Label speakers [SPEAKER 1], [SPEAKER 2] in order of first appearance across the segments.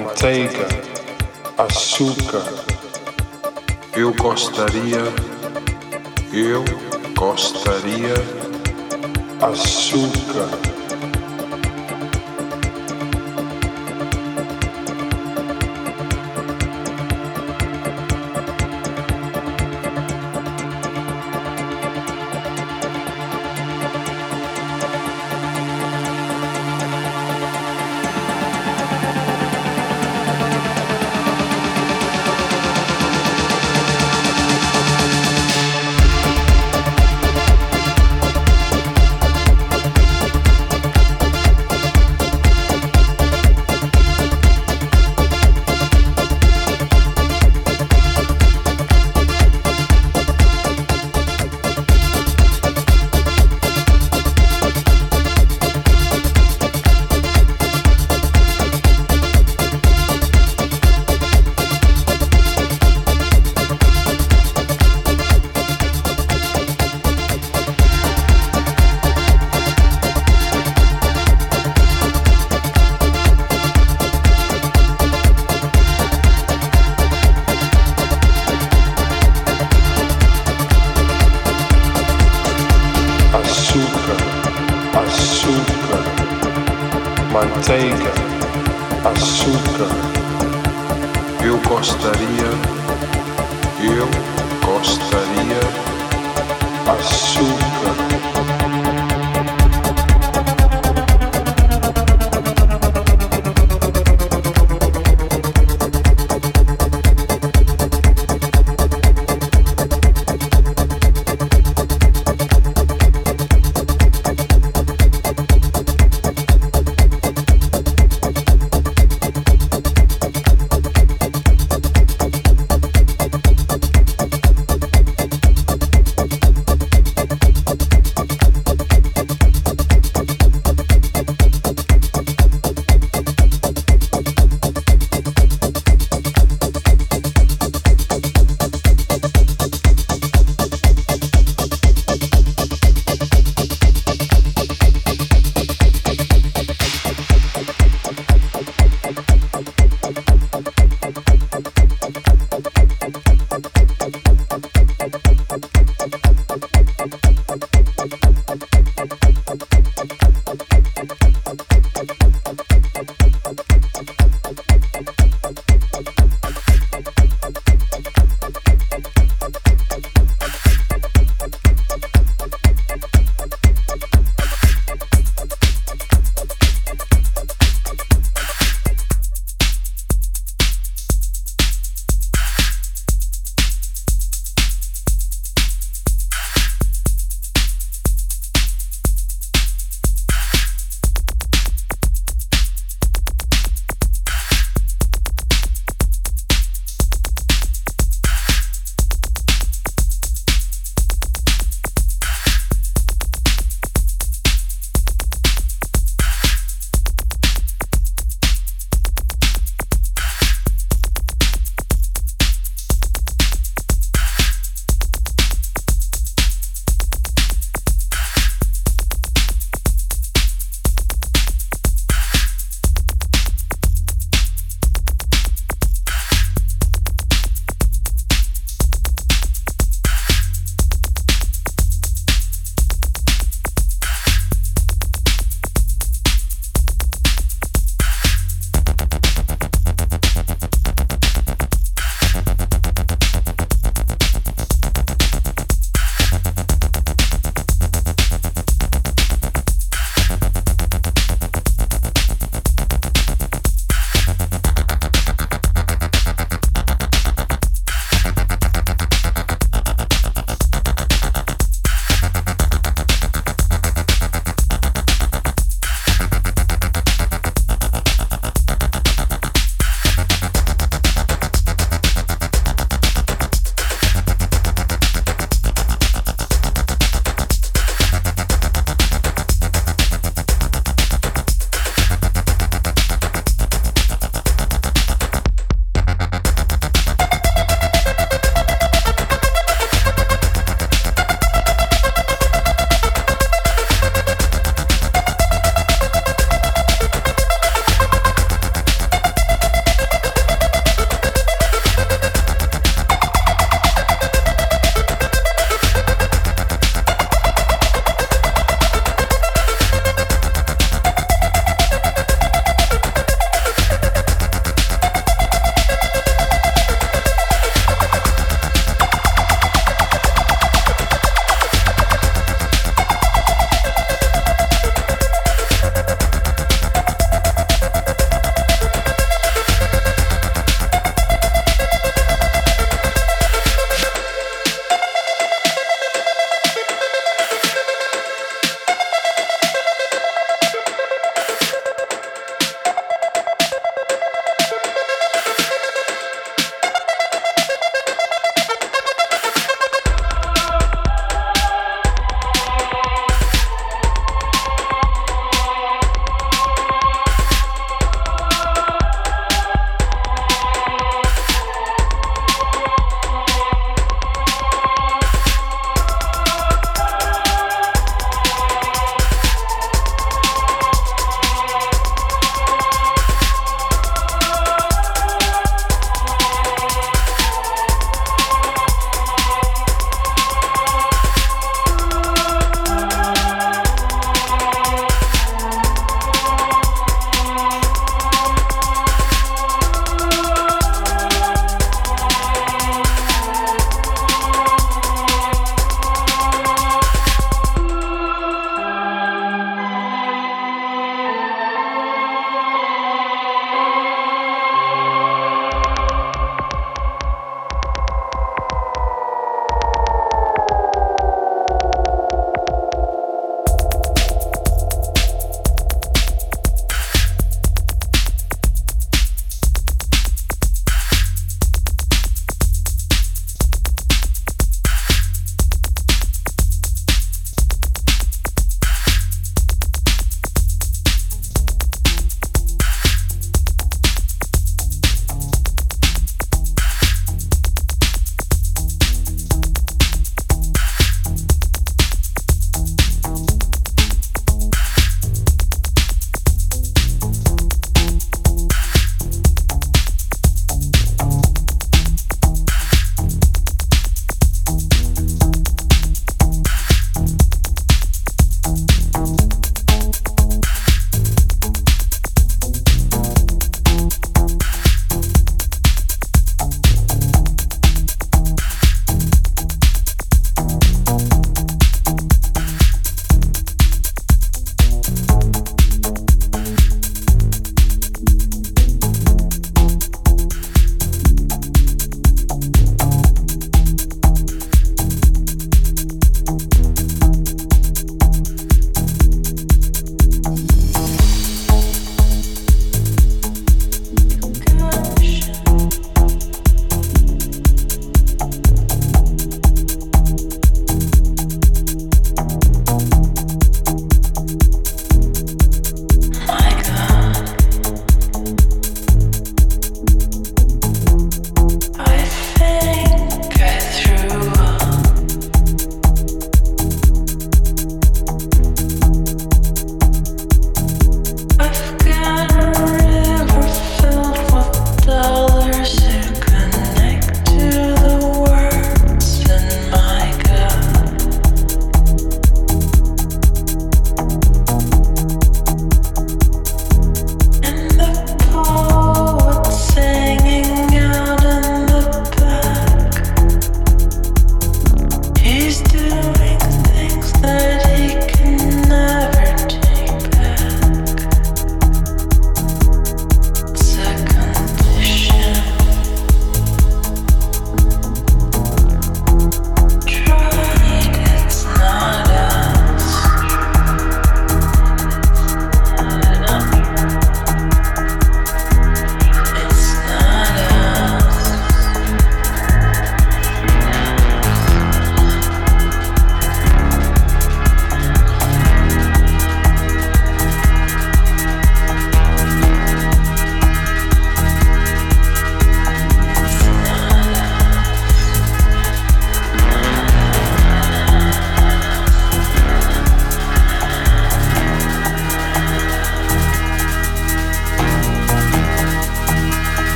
[SPEAKER 1] manteiga, açúcar. Eu gostaria,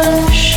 [SPEAKER 2] I'll